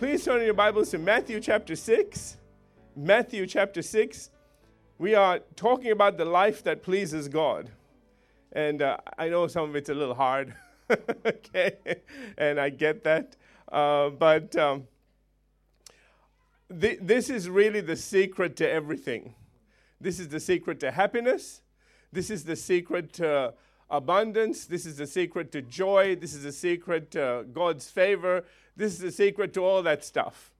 Please turn your Bibles to Matthew chapter 6. Matthew chapter 6. We are talking about the life that pleases God. And uh, I know some of it's a little hard, okay? And I get that. Uh, but um, th- this is really the secret to everything. This is the secret to happiness. This is the secret to abundance. This is the secret to joy. This is the secret to God's favor. This is the secret to all that stuff.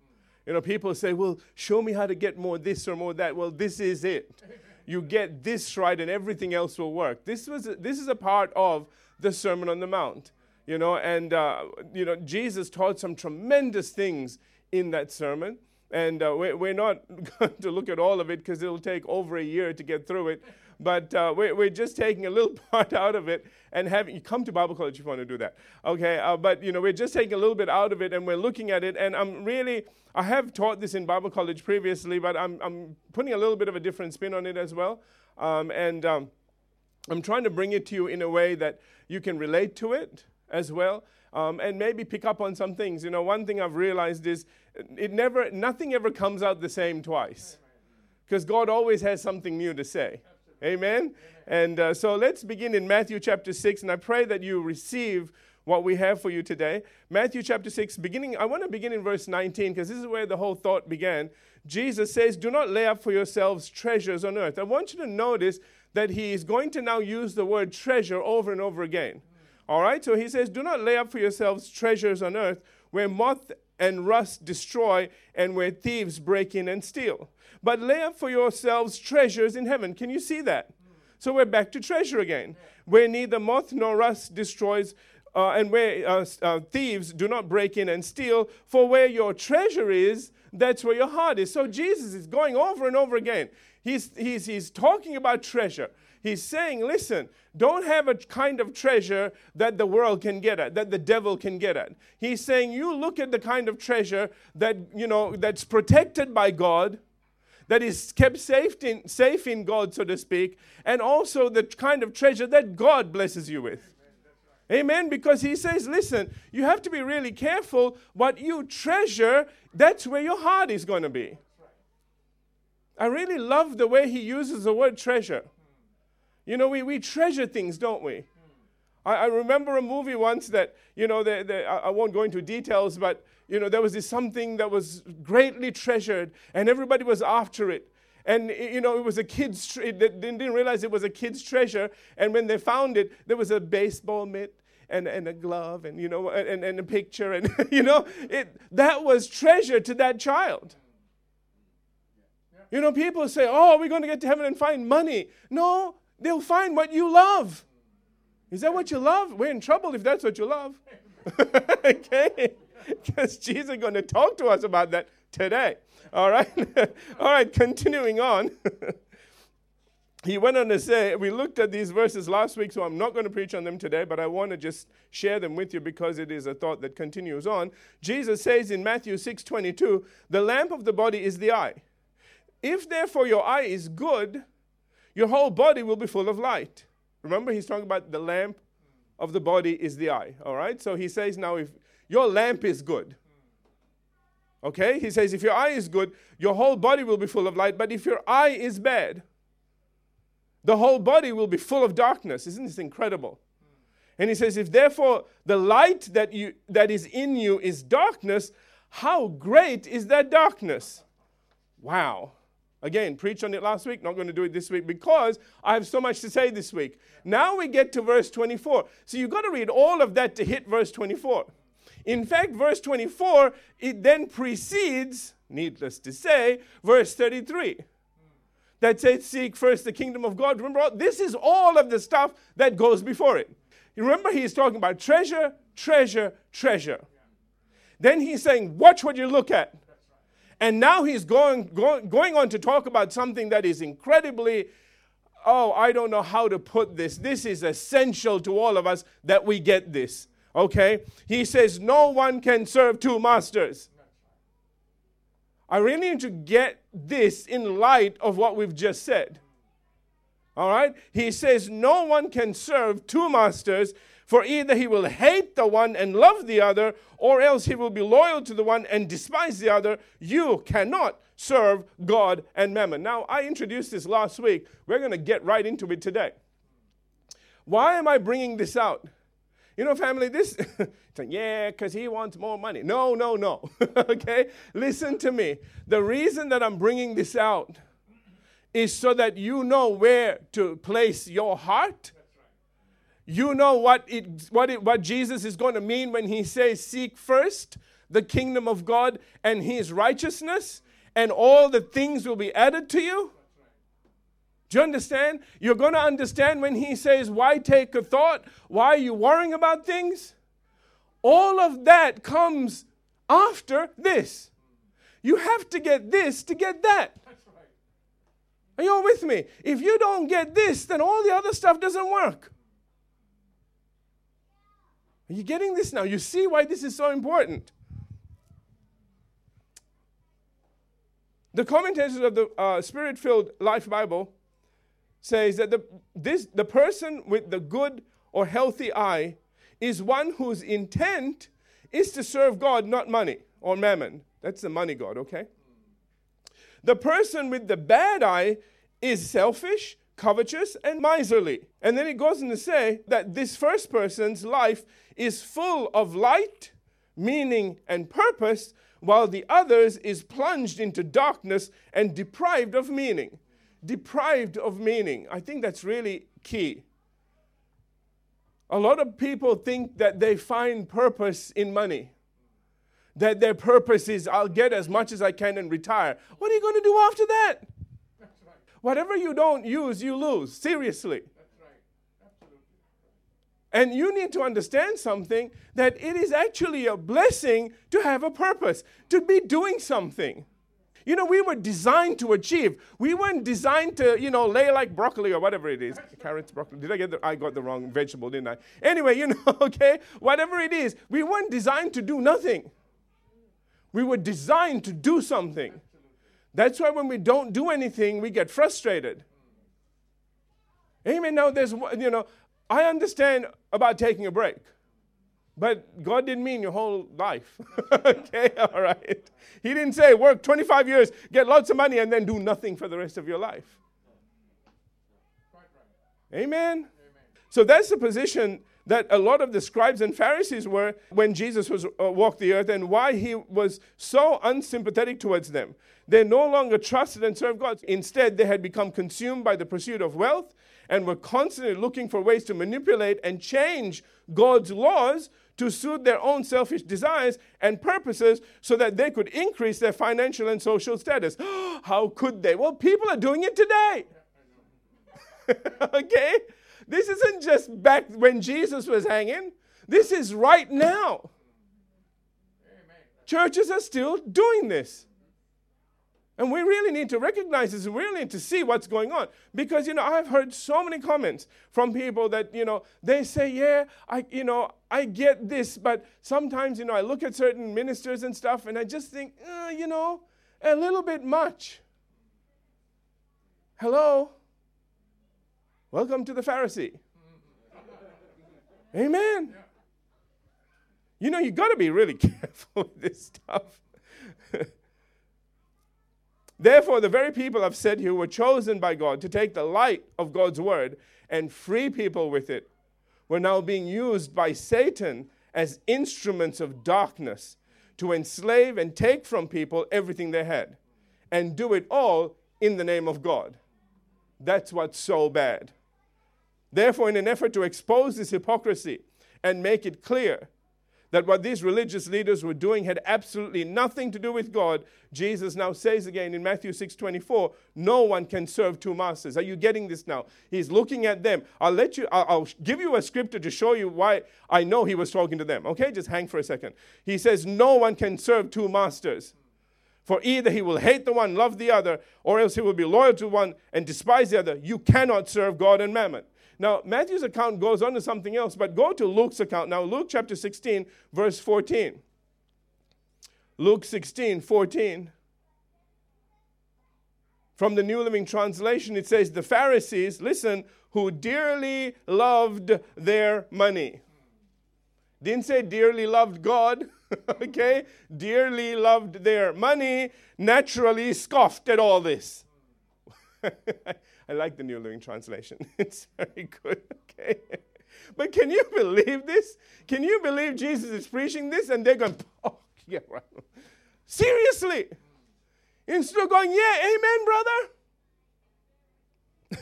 You know, people say, well, show me how to get more this or more that. Well, this is it. You get this right and everything else will work. This, was this is a part of the Sermon on the Mount. You know, and, uh, you know, Jesus taught some tremendous things in that sermon. And uh, we're not going to look at all of it because it'll take over a year to get through it but uh, we're, we're, just taking a little part out of it and having you come to Bible college if you want to do that. Okay, uh, but you know we're just taking a little bit out of it and we're looking at it. And I'm really I have taught this in Bible college previously, but I'm I'm putting a little bit of a different spin on it as well. Um, and um, I'm trying to bring it to you in a way that you can relate to it as well. Um, and maybe pick up on some things. You know, one thing I've realized is it never, nothing ever comes out the same twice, because God always has something new to say. Amen? And uh, so let's begin in Matthew chapter 6, and I pray that you receive what we have for you today. Matthew chapter 6, beginning, I want to begin in verse 19 because this is where the whole thought began. Jesus says, Do not lay up for yourselves treasures on earth. I want you to notice that he is going to now use the word treasure over and over again. All right? So he says, Do not lay up for yourselves treasures on earth where moth and rust destroy and where thieves break in and steal but lay up for yourselves treasures in heaven. Can you see that? So we're back to treasure again, where neither moth nor rust destroys, uh, and where uh, uh, thieves do not break in and steal. For where your treasure is, that's where your heart is. So Jesus is going over and over again. He's, he's, he's talking about treasure. He's saying, listen, don't have a kind of treasure that the world can get at, that the devil can get at. He's saying, you look at the kind of treasure that, you know, that's protected by God that is kept safe in, safe in God, so to speak, and also the kind of treasure that God blesses you with. Amen. Because he says, listen, you have to be really careful what you treasure, that's where your heart is going to be. I really love the way he uses the word treasure. You know, we, we treasure things, don't we? I, I remember a movie once that, you know, the, the, I, won't go into details, but you know, there was this something that was greatly treasured and everybody was after it. And, you know, it was a kid's, they didn't realize it was a kid's treasure. And when they found it, there was a baseball mitt and, and a glove and, you know, and, and a picture. And, you know, it, that was treasure to that child. You know, people say, oh, we're going to get to heaven and find money. No, they'll find what you love. Is that what you love? We're in trouble if that's what you love. okay? because Jesus is going to talk to us about that today. All right? All right, continuing on. he went on to say, we looked at these verses last week, so I'm not going to preach on them today, but I want to just share them with you because it is a thought that continues on. Jesus says in Matthew 6 22, the lamp of the body is the eye. If therefore your eye is good, your whole body will be full of light. Remember, he's talking about the lamp of the body is the eye. All right? So he says now, if your lamp is good. Okay? He says, if your eye is good, your whole body will be full of light. But if your eye is bad, the whole body will be full of darkness. Isn't this incredible? And he says, if therefore the light that, you, that is in you is darkness, how great is that darkness? Wow. Again, preached on it last week, not going to do it this week because I have so much to say this week. Now we get to verse 24. So you've got to read all of that to hit verse 24. In fact, verse 24, it then precedes, needless to say, verse 33 that says, Seek first the kingdom of God. Remember, this is all of the stuff that goes before it. You remember, he's talking about treasure, treasure, treasure. Then he's saying, Watch what you look at. And now he's going, going, going on to talk about something that is incredibly, oh, I don't know how to put this. This is essential to all of us that we get this. Okay? He says, No one can serve two masters. I really need to get this in light of what we've just said. All right? He says, No one can serve two masters, For either he will hate the one and love the other, or else he will be loyal to the one and despise the other. You cannot serve God and mammon. Now, I introduced this last week. We're going to get right into it today. Why am I bringing this out? You know, family, this, like, yeah, because he wants more money. No, no, no. okay? Listen to me. The reason that I'm bringing this out is so that you know where to place your heart you know what, it, what, it, what Jesus is going to mean when he says, Seek first the kingdom of God and his righteousness, and all the things will be added to you? Do you understand? You're going to understand when he says, Why take a thought? Why are you worrying about things? All of that comes after this. You have to get this to get that. Are you all with me? If you don't get this, then all the other stuff doesn't work. Are you getting this now? You see why this is so important. The commentators of the uh, Spirit-filled Life Bible says that the, this, the person with the good or healthy eye is one whose intent is to serve God, not money or mammon. That's the money God, okay? The person with the bad eye is selfish, covetous, and miserly. And then it goes on to say that this first person's life is full of light, meaning, and purpose, while the others is plunged into darkness and deprived of meaning. Deprived of meaning. I think that's really key. A lot of people think that they find purpose in money. That their purpose is, I'll get as much as I can and retire. What are you going to do after that? Whatever you don't use, you lose. Seriously. And you need to understand something that it is actually a blessing to have a purpose, to be doing something. You know, we were designed to achieve. We weren't designed to, you know, lay like broccoli or whatever it is. Carrots, broccoli. Did I get the, I got the wrong vegetable, didn't I? Anyway, you know, okay, whatever it is, we weren't designed to do nothing. We were designed to do something. That's why when we don't do anything, we get frustrated. Amen. Now, there's, you know, I understand about taking a break. But God didn't mean your whole life. okay, all right. He didn't say work 25 years, get lots of money, and then do nothing for the rest of your life. Amen? Amen. So that's the position that a lot of the scribes and Pharisees were when Jesus was uh, walked the earth and why he was so unsympathetic towards them. They no longer trusted and served God. Instead, they had become consumed by the pursuit of wealth and were constantly looking for ways to manipulate and change God's laws to suit their own selfish desires and purposes so that they could increase their financial and social status. How could they? Well, people are doing it today. okay? This isn't just back when Jesus was hanging, this is right now. Churches are still doing this. And we really need to recognize this. We really need to see what's going on. Because, you know, I've heard so many comments from people that, you know, they say, yeah, I, you know, I get this, but sometimes, you know, I look at certain ministers and stuff and I just think, uh, you know, a little bit much. Hello? Welcome to the Pharisee. Amen. You know, you got to be really careful with this stuff. Therefore, the very people I've said here were chosen by God to take the light of God's word and free people with it were now being used by Satan as instruments of darkness to enslave and take from people everything they had and do it all in the name of God. That's what's so bad. Therefore, in an effort to expose this hypocrisy and make it clear that what these religious leaders were doing had absolutely nothing to do with God, Jesus now says again in Matthew 6 24, no one can serve two masters. Are you getting this now? He's looking at them. I'll let you, I'll, I'll give you a scripture to show you why I know he was talking to them. Okay, just hang for a second. He says, No one can serve two masters. For either he will hate the one, love the other, or else he will be loyal to one and despise the other. You cannot serve God and mammon. Now, Matthew's account goes on to something else, but go to Luke's account. Now, Luke chapter 16, verse 14. Luke 16, 14. From the New Living Translation, it says, The Pharisees, listen, who dearly loved their money. Didn't say dearly loved God, okay? Dearly loved their money, naturally scoffed at all this. I like the New Living Translation. It's very good, okay? But can you believe this? Can you believe Jesus is preaching this and they're going, oh, yeah, right. Seriously? Instead of going, yeah, amen,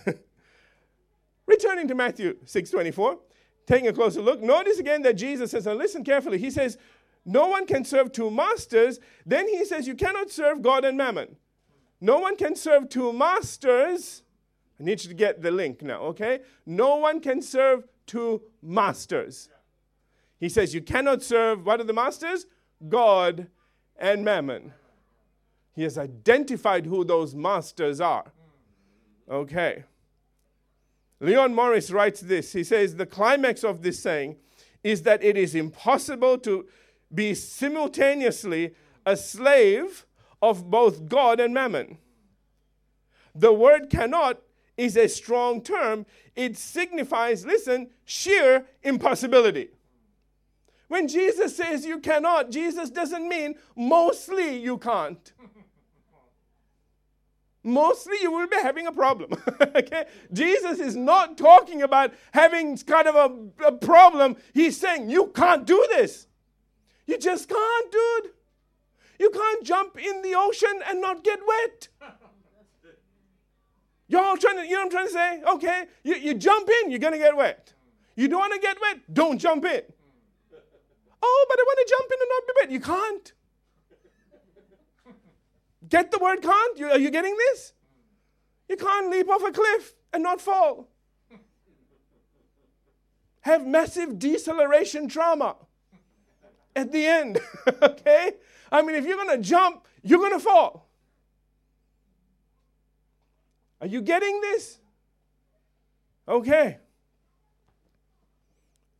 brother. Returning to Matthew 6:24, taking a closer look, notice again that Jesus says, and listen carefully, he says, no one can serve two masters. Then he says, you cannot serve God and mammon. No one can serve two masters. I need you to get the link now, okay? No one can serve two masters. He says, you cannot serve, what are the masters? God and mammon. He has identified who those masters are. Okay. Leon Morris writes this. He says, The climax of this saying is that it is impossible to be simultaneously a slave of both God and mammon. The word cannot is a strong term. It signifies, listen, sheer impossibility. When Jesus says you cannot, Jesus doesn't mean mostly you can't mostly you will be having a problem. okay? Jesus is not talking about having kind of a, a, problem. He's saying, You can't do this. You just can't, dude. You can't jump in the ocean and not get wet. Y'all trying to, you know what I'm trying to say? Okay, you, you jump in, you're going to get wet. You don't want to get wet, don't jump in. Oh, but I want to jump in and not be wet. You can't. Get the word can't? You, are you getting this? You can't leap off a cliff and not fall. Have massive deceleration trauma at the end. okay? I mean, if you're going to jump, you're going to fall. Are you getting this? Okay.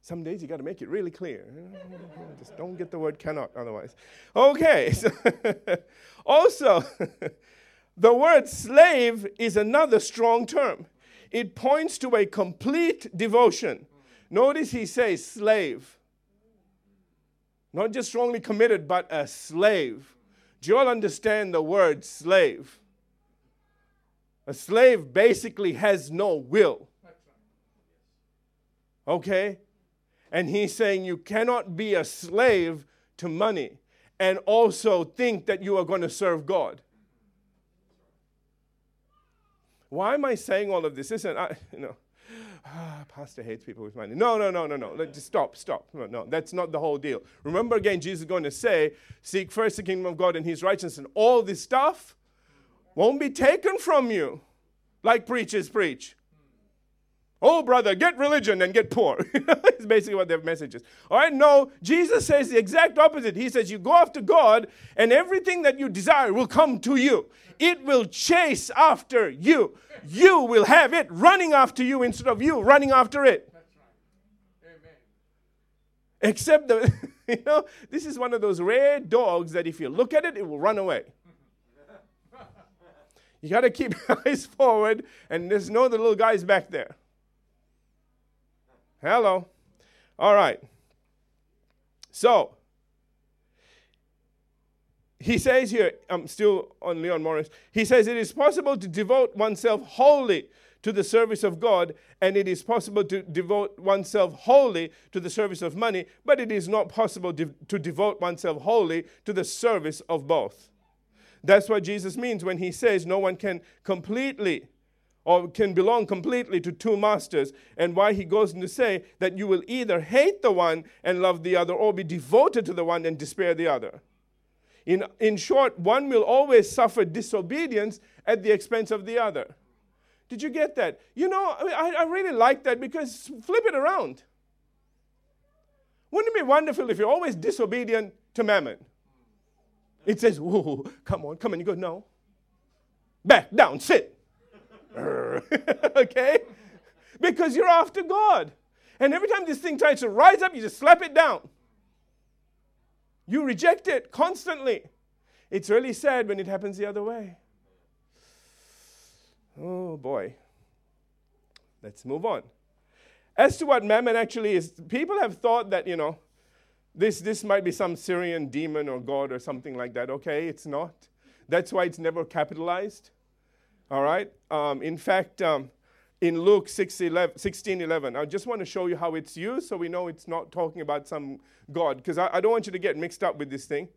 Some days you got to make it really clear. Just don't get the word cannot otherwise. Okay. also, the word slave is another strong term. It points to a complete devotion. Notice he says slave. Not just strongly committed, but a slave. Do you all understand the word slave? A slave basically has no will. Okay? And he's saying you cannot be a slave to money and also think that you are going to serve God. Why am I saying all of this? Listen, I, you know, ah, pastor hates people with money. No, no, no, no, no. Let's just stop, stop. No, no, that's not the whole deal. Remember again, Jesus is going to say, seek first the kingdom of God and his righteousness, and all this stuff won't be taken from you like preachers preach. Oh, brother, get religion and get poor. it's basically what their message is. All right, no, Jesus says the exact opposite. He says, You go after God, and everything that you desire will come to you. It will chase after you. You will have it running after you instead of you running after it. Except the, you know, this is one of those rare dogs that if you look at it, it will run away. You got to keep your eyes forward, and there's no the little guys back there. Hello. All right. So, he says here, I'm still on Leon Morris, he says it is possible to devote oneself wholly to the service of God, and it is possible to devote oneself wholly to the service of money, but it is not possible to devote oneself wholly to the service of both. That's what Jesus means when he says no one can completely or can belong completely to two masters, and why he goes on to say that you will either hate the one and love the other, or be devoted to the one and despair the other. In, in short, one will always suffer disobedience at the expense of the other. Did you get that? You know, I, I really like that because flip it around. Wouldn't it be wonderful if you're always disobedient to mammon? It says, Whoa, come on, come on. You go, no. Back down, sit. okay? Because you're after God. And every time this thing tries to rise up, you just slap it down. You reject it constantly. It's really sad when it happens the other way. Oh boy. Let's move on. As to what mammon actually is, people have thought that, you know, This, this might be some Syrian demon or god or something like that. Okay, it's not. That's why it's never capitalized. All right? Um, in fact, um, in Luke 16 11, I just want to show you how it's used so we know it's not talking about some God, because I, I, don't want you to get mixed up with this thing.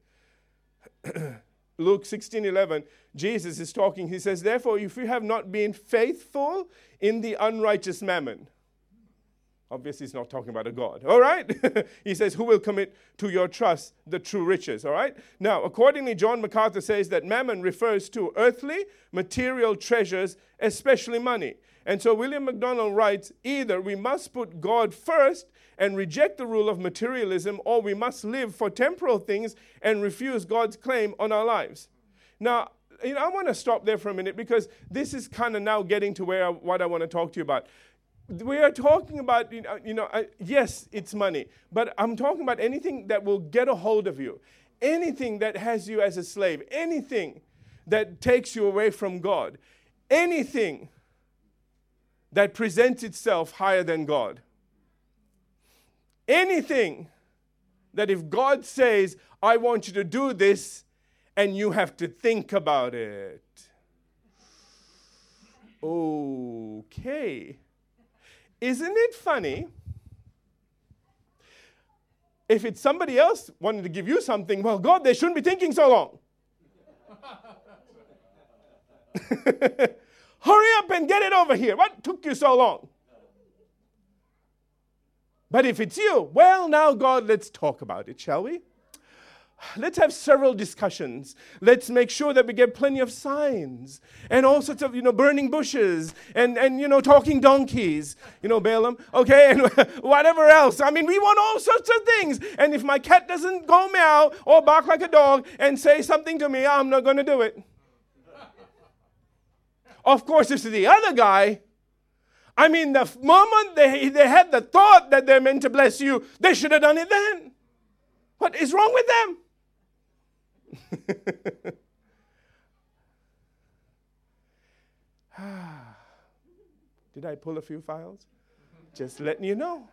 Luke 16 11, Jesus is talking. He says, Therefore, if you have not been faithful in the unrighteous mammon, Obviously, he's not talking about a God. All right? he says, Who will commit to your trust the true riches? All right? Now, accordingly, John MacArthur says that mammon refers to earthly, material treasures, especially money. And so William MacDonald writes either we must put God first and reject the rule of materialism, or we must live for temporal things and refuse God's claim on our lives. Now, you know, I want to stop there for a minute because this is kind of now getting to where I, what I want to talk to you about we are talking about, you know, you know yes, it's money, but I'm talking about anything that will get a hold of you, anything that has you as a slave, anything that takes you away from God, anything that presents itself higher than God. Anything that if God says, I want you to do this, and you have to think about it. Okay. Isn't it funny? If it's somebody else wanting to give you something, well, God, they shouldn't be thinking so long. Hurry up and get it over here. What took you so long? But if it's you, well, now, God, let's talk about it, shall we? Let's have several discussions. Let's make sure that we get plenty of signs and all sorts of, you know, burning bushes and, and you know, talking donkeys, you know, Balaam, okay, and whatever else. I mean, we want all sorts of things. And if my cat doesn't go meow or bark like a dog and say something to me, I'm not going to do it. of course, if the other guy, I mean, the moment they, they had the thought that they're meant to bless you, they should have done it then. What is wrong with them? Did I pull a few files? Just letting you know.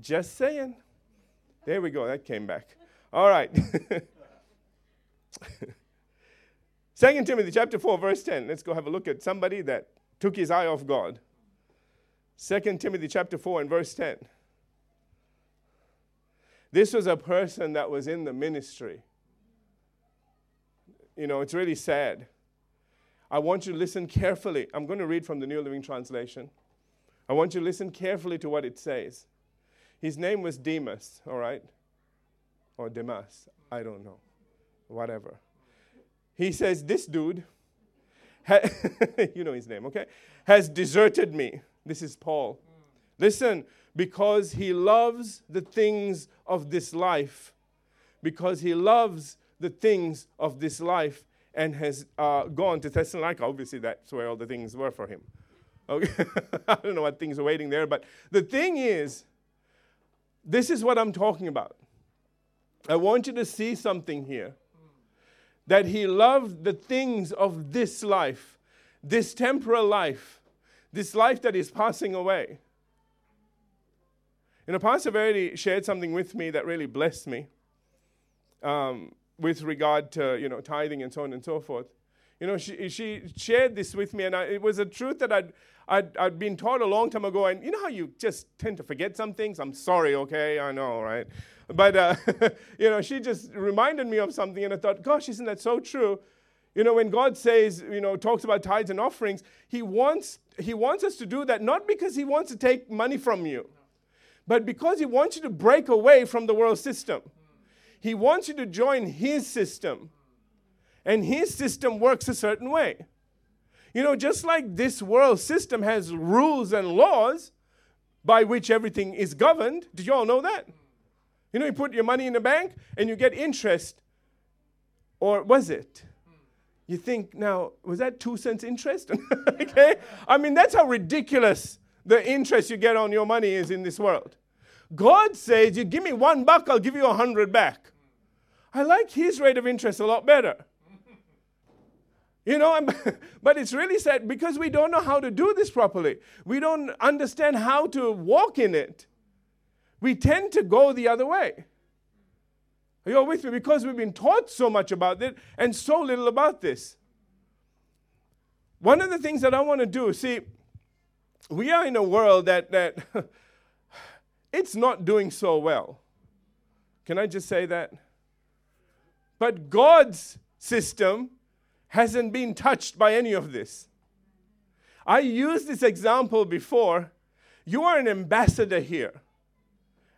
Just saying. There we go. That came back. All right. Second Timothy chapter 4, verse 10. Let's go have a look at somebody that took his eye off God. Second Timothy chapter 4 and verse 10. This was a person that was in the ministry you know, it's really sad. I want you to listen carefully. I'm going to read from the New Living Translation. I want you to listen carefully to what it says. His name was Demas, all right? Or Demas, I don't know. Whatever. He says, This dude, ha- you know his name, okay? Has deserted me. This is Paul. Listen, because he loves the things of this life, because he loves the things of this life and has uh, gone to Thessalonica. Obviously, that's where all the things were for him. Okay? I don't know what things are waiting there, but the thing is, this is what I'm talking about. I want you to see something here that he loved the things of this life, this temporal life, this life that is passing away. You know, Pastor Verity shared something with me that really blessed me. Um, with regard to you know tithing and so on and so forth. You know, she, she shared this with me, and I, it was a truth that I'd, I'd, I'd been taught a long time ago. And you know how you just tend to forget some things? I'm sorry, okay? I know, right? But, uh, you know, she just reminded me of something, and I thought, gosh, isn't that so true? You know, when God says, you know, talks about tithes and offerings, He wants, he wants us to do that not because He wants to take money from you, but because He wants you to break away from the world system. He wants you to join His system. And His system works a certain way. You know, just like this world system has rules and laws by which everything is governed. Did you all know that? You know, you put your money in the bank and you get interest. Or was it? You think, now, was that two cents interest? okay? I mean, that's how ridiculous the interest you get on your money is in this world. God says, You give me one buck, I'll give you a hundred back. I like his rate of interest a lot better. You know, but it's really sad because we don't know how to do this properly. We don't understand how to walk in it. We tend to go the other way. Are you all with me? Because we've been taught so much about it and so little about this. One of the things that I want to do, see, we are in a world that, that it's not doing so well. Can I just say that? But God's system hasn't been touched by any of this. I used this example before. You are an ambassador here.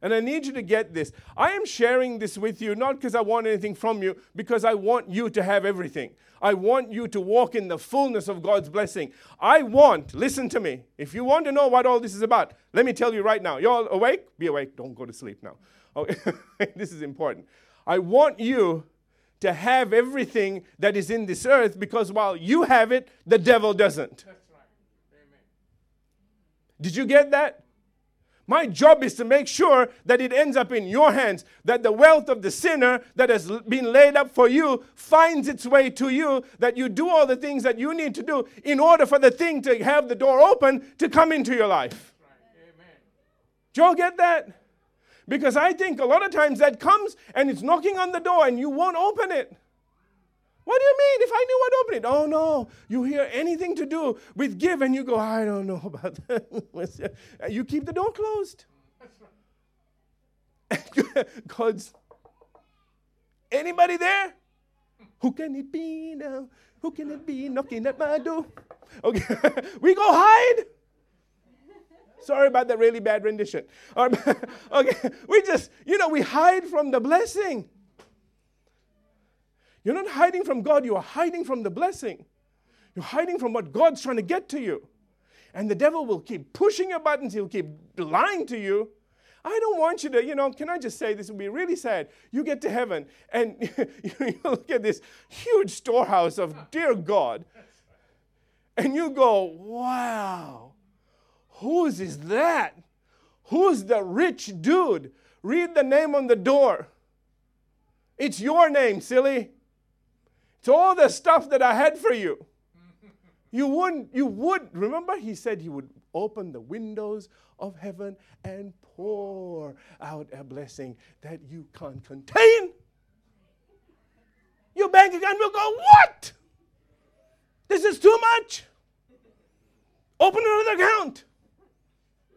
And I need you to get this. I am sharing this with you not because I want anything from you, because I want you to have everything. I want you to walk in the fullness of God's blessing. I want, listen to me, if you want to know what all this is about, let me tell you right now. You all awake? Be awake. Don't go to sleep now. Okay. Oh, this is important. I want you to have everything that is in this earth because while you have it, the devil doesn't. Did you get that? My job is to make sure that it ends up in your hands, that the wealth of the sinner that has been laid up for you finds its way to you, that you do all the things that you need to do in order for the thing to have the door open to come into your life. Amen. Do you all get that? Because I think a lot of times that comes and it's knocking on the door and you won't open it. What do you mean? If I knew I'd open it. Oh no. You hear anything to do with give and you go, I don't know about that. you keep the door closed. God's anybody there? Who can it be now? Who can it be knocking at my door? Okay. we go hide. Sorry about that really bad rendition. okay. We just, you know, we hide from the blessing. You're not hiding from God, you are hiding from the blessing. You're hiding from what God's trying to get to you. And the devil will keep pushing your buttons, he'll keep lying to you. I don't want you to, you know, can I just say this would be really sad? You get to heaven and you look at this huge storehouse of dear God, and you go, wow, whose is that? Who's the rich dude? Read the name on the door. It's your name, silly. It's all the stuff that I had for you. You wouldn't, you would. Remember, he said he would open the windows of heaven and pour out a blessing that you can't contain. Your bank account will go, What? This is too much. Open another account.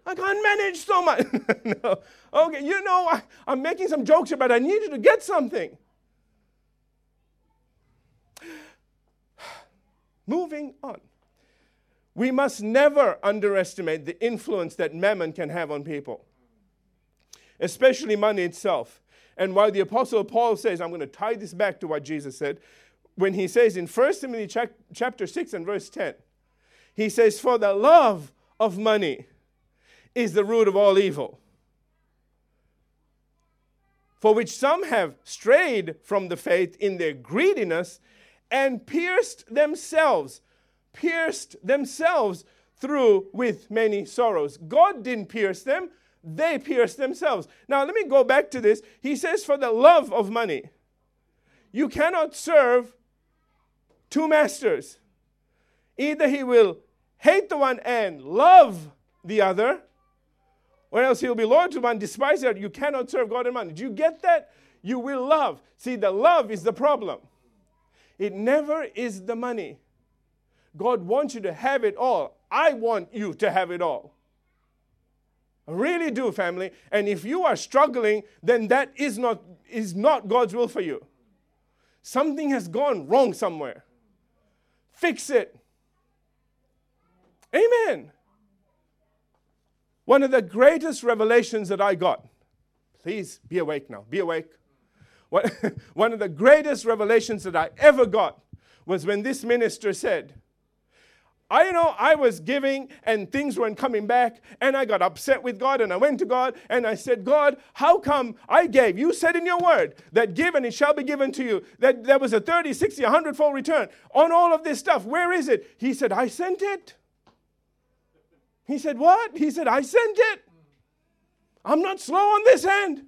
I can't manage so much. no. Okay, you know, I, I'm making some jokes here, but I need you to get something. Moving on. We must never underestimate the influence that mammon can have on people, especially money itself. And while the Apostle Paul says, I'm going to tie this back to what Jesus said, when he says in 1 Timothy chapter 6 and verse 10, he says, For the love of money is the root of all evil, for which some have strayed from the faith in their greediness and pierced themselves, pierced themselves through with many sorrows. God didn't pierce them, they pierced themselves. Now, let me go back to this. He says, for the love of money, you cannot serve two masters. Either he will hate the one and love the other, or else he'll be loyal to one, despise the other. You cannot serve God and money. Do you get that? You will love. See, the love is the problem. It never is the money. God wants you to have it all. I want you to have it all. I really do, family. And if you are struggling, then that is not, is not God's will for you. Something has gone wrong somewhere. Fix it. Amen. One of the greatest revelations that I got, please be awake now, be awake. One of the greatest revelations that I ever got was when this minister said, I know I was giving and things weren't coming back, and I got upset with God, and I went to God and I said, God, how come I gave? You said in your word that give and it shall be given to you, that there was a 30, 60, 100 fold return on all of this stuff. Where is it? He said, I sent it. He said, What? He said, I sent it. I'm not slow on this end.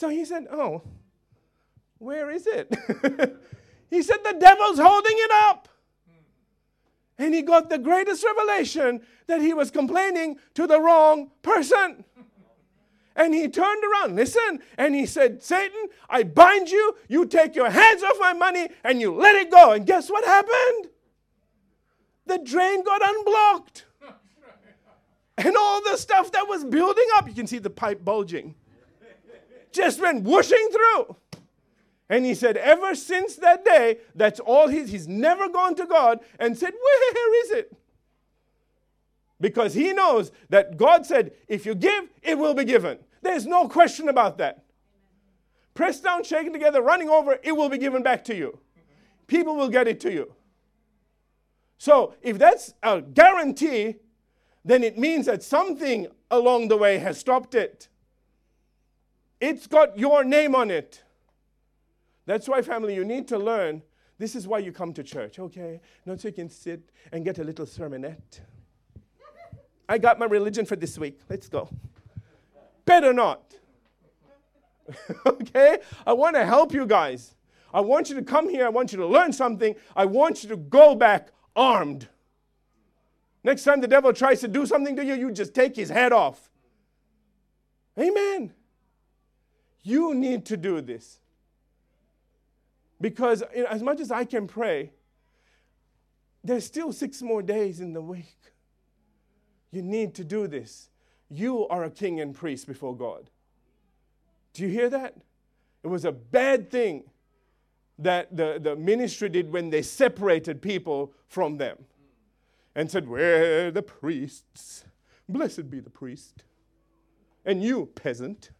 So he said, Oh, where is it? he said, The devil's holding it up. And he got the greatest revelation that he was complaining to the wrong person. And he turned around, listen, and he said, Satan, I bind you. You take your hands off my money and you let it go. And guess what happened? The drain got unblocked. And all the stuff that was building up, you can see the pipe bulging, just went whooshing through. And he said, ever since that day, that's all he's, he's never gone to God and said, Where is it? Because he knows that God said, if you give, it will be given. There's no question about that. Pressed down, shaken together, running over, it will be given back to you. People will get it to you. So if that's a guarantee, then it means that something along the way has stopped it. It's got your name on it. That's why, family, you need to learn. This is why you come to church, okay? Not so you can sit and get a little sermonette. I got my religion for this week. Let's go. Better not. okay? I want to help you guys. I want you to come here. I want you to learn something. I want you to go back armed. Next time the devil tries to do something to you, you just take his head off. Amen. You need to do this. Because as much as I can pray, there's still six more days in the week. You need to do this. You are a king and priest before God. Do you hear that? It was a bad thing that the, the ministry did when they separated people from them and said, We're the priests. Blessed be the priest. And you, peasant,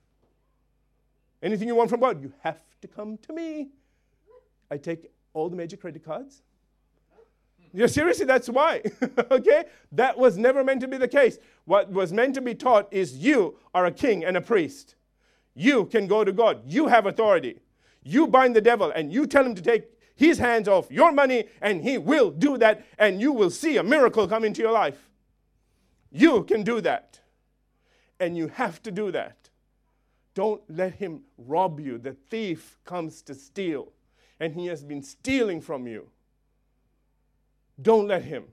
anything you want from God, you have to come to me. I take all the major credit cards. Yeah, seriously, that's why. okay? That was never meant to be the case. What was meant to be taught is you are a king and a priest. You can go to God. You have authority. You bind the devil and you tell him to take his hands off your money, and he will do that, and you will see a miracle come into your life. You can do that. And you have to do that. Don't let him rob you. The thief comes to steal, and he has been stealing from you. Don't let him.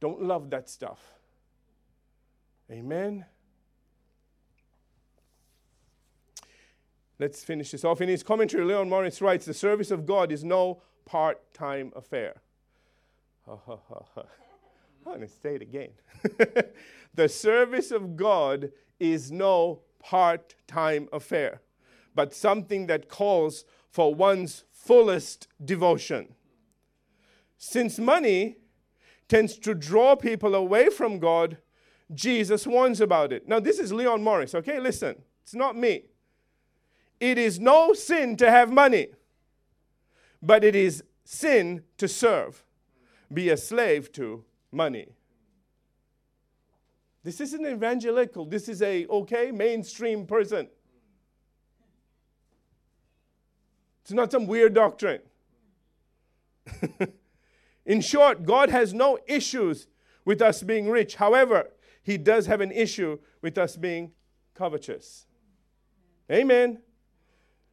Don't love that stuff. Amen. Let's finish this off. In his commentary, Leon Morris writes The service of God is no part time affair. I'm going to say it again. the service of God is no part time affair, but something that calls for one's fullest devotion. Since money tends to draw people away from God, Jesus warns about it. Now, this is Leon Morris, okay? Listen, it's not me. It is no sin to have money, but it is sin to serve, be a slave to money. This isn't evangelical. This is a okay mainstream person. It's not some weird doctrine. In short, God has no issues with us being rich. However, He does have an issue with us being covetous. Amen.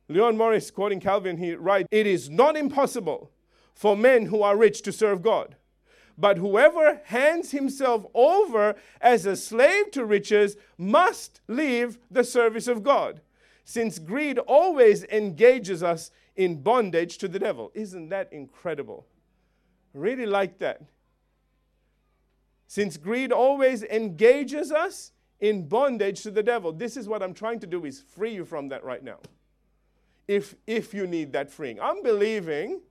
Leon Morris, quoting Calvin, he writes It is not impossible for men who are rich to serve God. But whoever hands himself over as a slave to riches must leave the service of God, since greed always engages us in bondage to the devil. Isn't that incredible? Really like that. Since greed always engages us in bondage to the devil. This is what I'm trying to do is free you from that right now. If if you need that freeing. I'm believing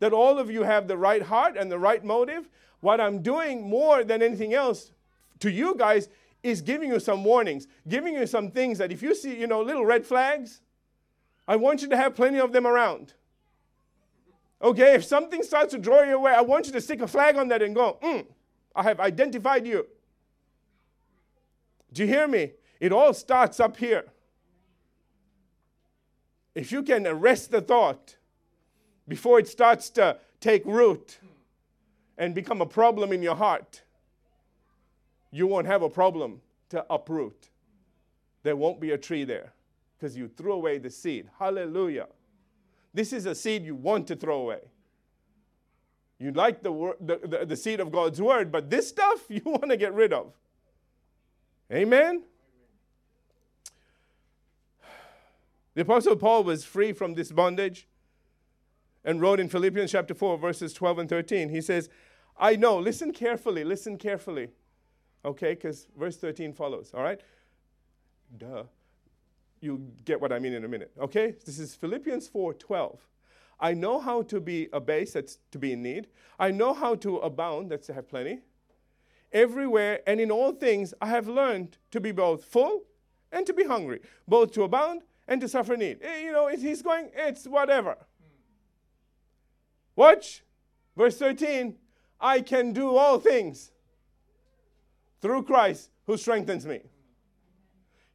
that all of you have the right heart and the right motive. What I'm doing more than anything else to you guys is giving you some warnings, giving you some things that if you see, you know, little red flags, I want you to have plenty of them around. Okay, if something starts to draw you away, I want you to stick a flag on that and go, mm, I have identified you. Do you hear me? It all starts up here. If you can arrest the thought before it starts to take root and become a problem in your heart, you won't have a problem to uproot. There won't be a tree there because you threw away the seed. Hallelujah. This is a seed you want to throw away. You like the, wor- the, the, the seed of God's word, but this stuff you want to get rid of. Amen? The Apostle Paul was free from this bondage and wrote in Philippians chapter 4, verses 12 and 13. He says, I know, listen carefully, listen carefully. Okay, because verse 13 follows, all right? Duh. You'll get what I mean in a minute. Okay? This is Philippians 4 12. I know how to be abased, that's to be in need. I know how to abound, that's to have plenty. Everywhere and in all things, I have learned to be both full and to be hungry, both to abound and to suffer need. Eh, you know, he's going, it's whatever. Watch, verse 13 I can do all things through Christ who strengthens me.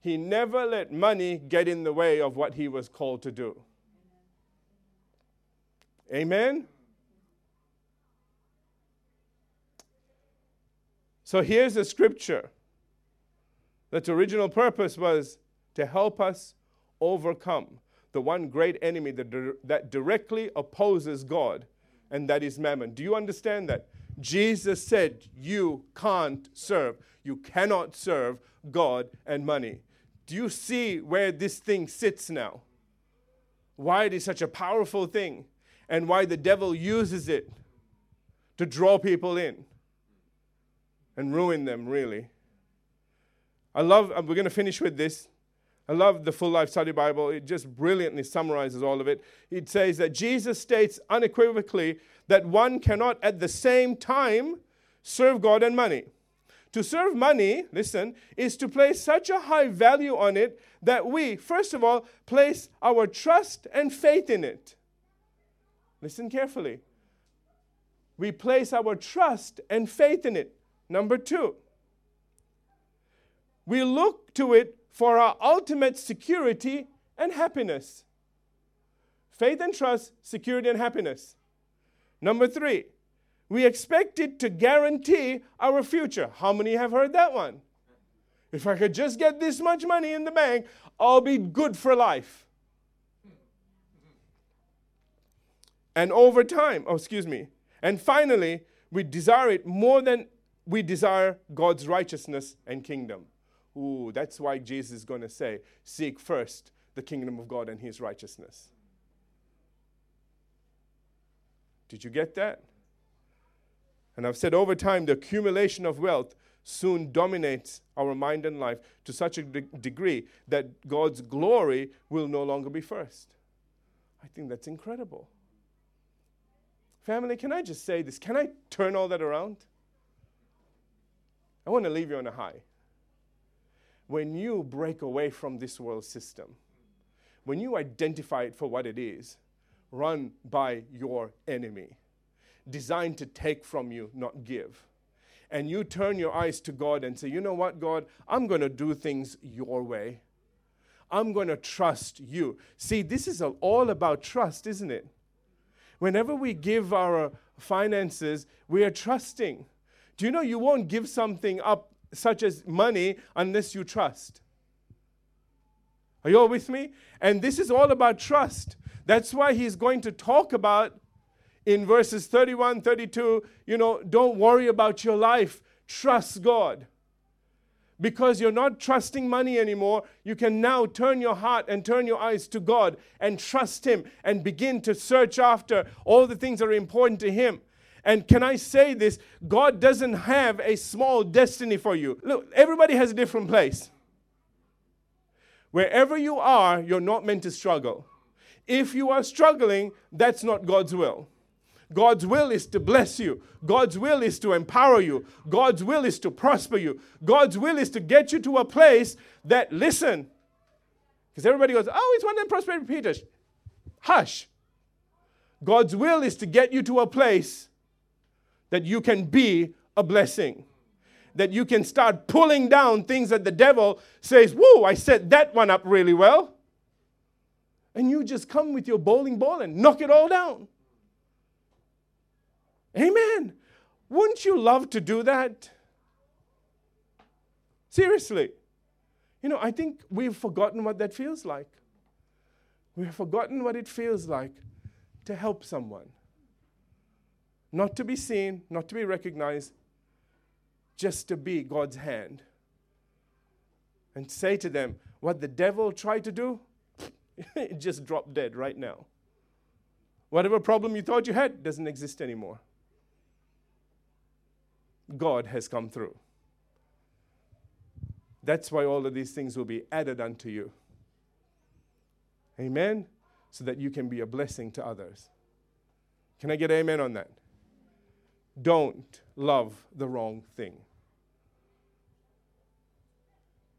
He never let money get in the way of what he was called to do. Amen? So here's a scripture that's original purpose was to help us overcome the one great enemy that, that directly opposes God, and that is mammon. Do you understand that? Jesus said, You can't serve, you cannot serve God and money. Do you see where this thing sits now? Why it is such a powerful thing, and why the devil uses it to draw people in and ruin them, really. I love, we're going to finish with this. I love the Full Life Study Bible. It just brilliantly summarizes all of it. It says that Jesus states unequivocally that one cannot at the same time serve God and money. To serve money, listen, is to place such a high value on it that we, first of all, place our trust and faith in it. Listen carefully. We place our trust and faith in it. Number two, we look to it for our ultimate security and happiness. Faith and trust, security and happiness. Number three, we expect it to guarantee our future. How many have heard that one? If I could just get this much money in the bank, I'll be good for life. And over time, oh, excuse me. And finally, we desire it more than we desire God's righteousness and kingdom. Ooh, that's why Jesus is going to say, Seek first the kingdom of God and his righteousness. Did you get that? And I've said over time, the accumulation of wealth soon dominates our mind and life to such a de- degree that God's glory will no longer be first. I think that's incredible. Family, can I just say this? Can I turn all that around? I want to leave you on a high when you break away from this world system, when you identify it for what it is, run by your enemy, designed to take from you, not give, and you turn your eyes to God and say, you know what, God, I'm going to do things your way. I'm going to trust you. See, this is all about trust, isn't it? Whenever we give our finances, we are trusting. Do you know you won't give something up such as money unless you trust. Are you all with me? And this is all about trust. That's why he's going to talk about in verses 31, 32, you know, don't worry about your life, trust God. Because you're not trusting money anymore, you can now turn your heart and turn your eyes to God and trust Him and begin to search after all the things that are important to Him. And can I say this? God doesn't have a small destiny for you. Look, everybody has a different place. Wherever you are, you're not meant to struggle. If you are struggling, that's not God's will. God's will is to bless you. God's will is to empower you. God's will is to prosper you. God's will is to get you to a place that, listen, because everybody goes, oh, it's one of them prosperity Peters. Hush. God's will is to get you to a place that you can be a blessing. That you can start pulling down things that the devil says, Whoa, I set that one up really well. And you just come with your bowling ball and knock it all down. Amen. Wouldn't you love to do that? Seriously. You know, I think we've forgotten what that feels like. We've forgotten what it feels like to help someone not to be seen, not to be recognized, just to be God's hand. And say to them, what the devil tried to do, just drop dead right now. Whatever problem you thought you had doesn't exist anymore. God has come through. That's why all of these things will be added unto you. Amen? So that you can be a blessing to others. Can I get amen on that? Don't love the wrong thing.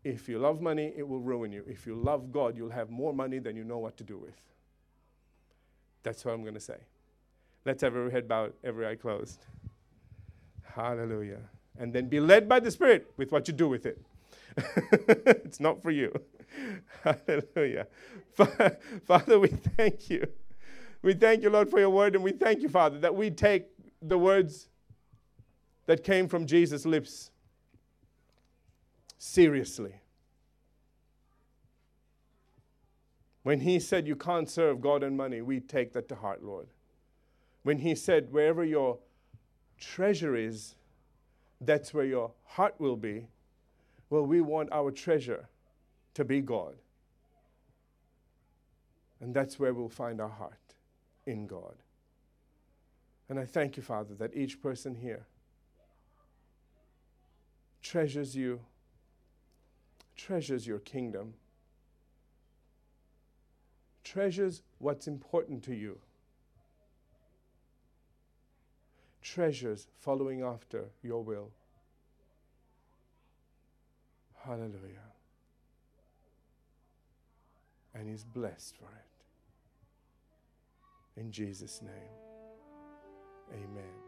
If you love money, it will ruin you. If you love God, you'll have more money than you know what to do with. That's what I'm going to say. Let's have every head bowed, every eye closed. Hallelujah. And then be led by the Spirit with what you do with it. it's not for you. Hallelujah. Father, we thank you. We thank you, Lord, for your word, and we thank you, Father, that we take the words that came from Jesus' lips seriously. When he said you can't serve God and money, we take that to heart, Lord. When he said, wherever your treasure is, that's where your heart will be. Well, we want our treasure to be God. And that's where we'll find our heart in God. And I thank you, Father, that each person here treasures you, treasures your kingdom, treasures what's important to you, treasures following after your will. Hallelujah. And he's blessed for it. In Jesus' name, amen.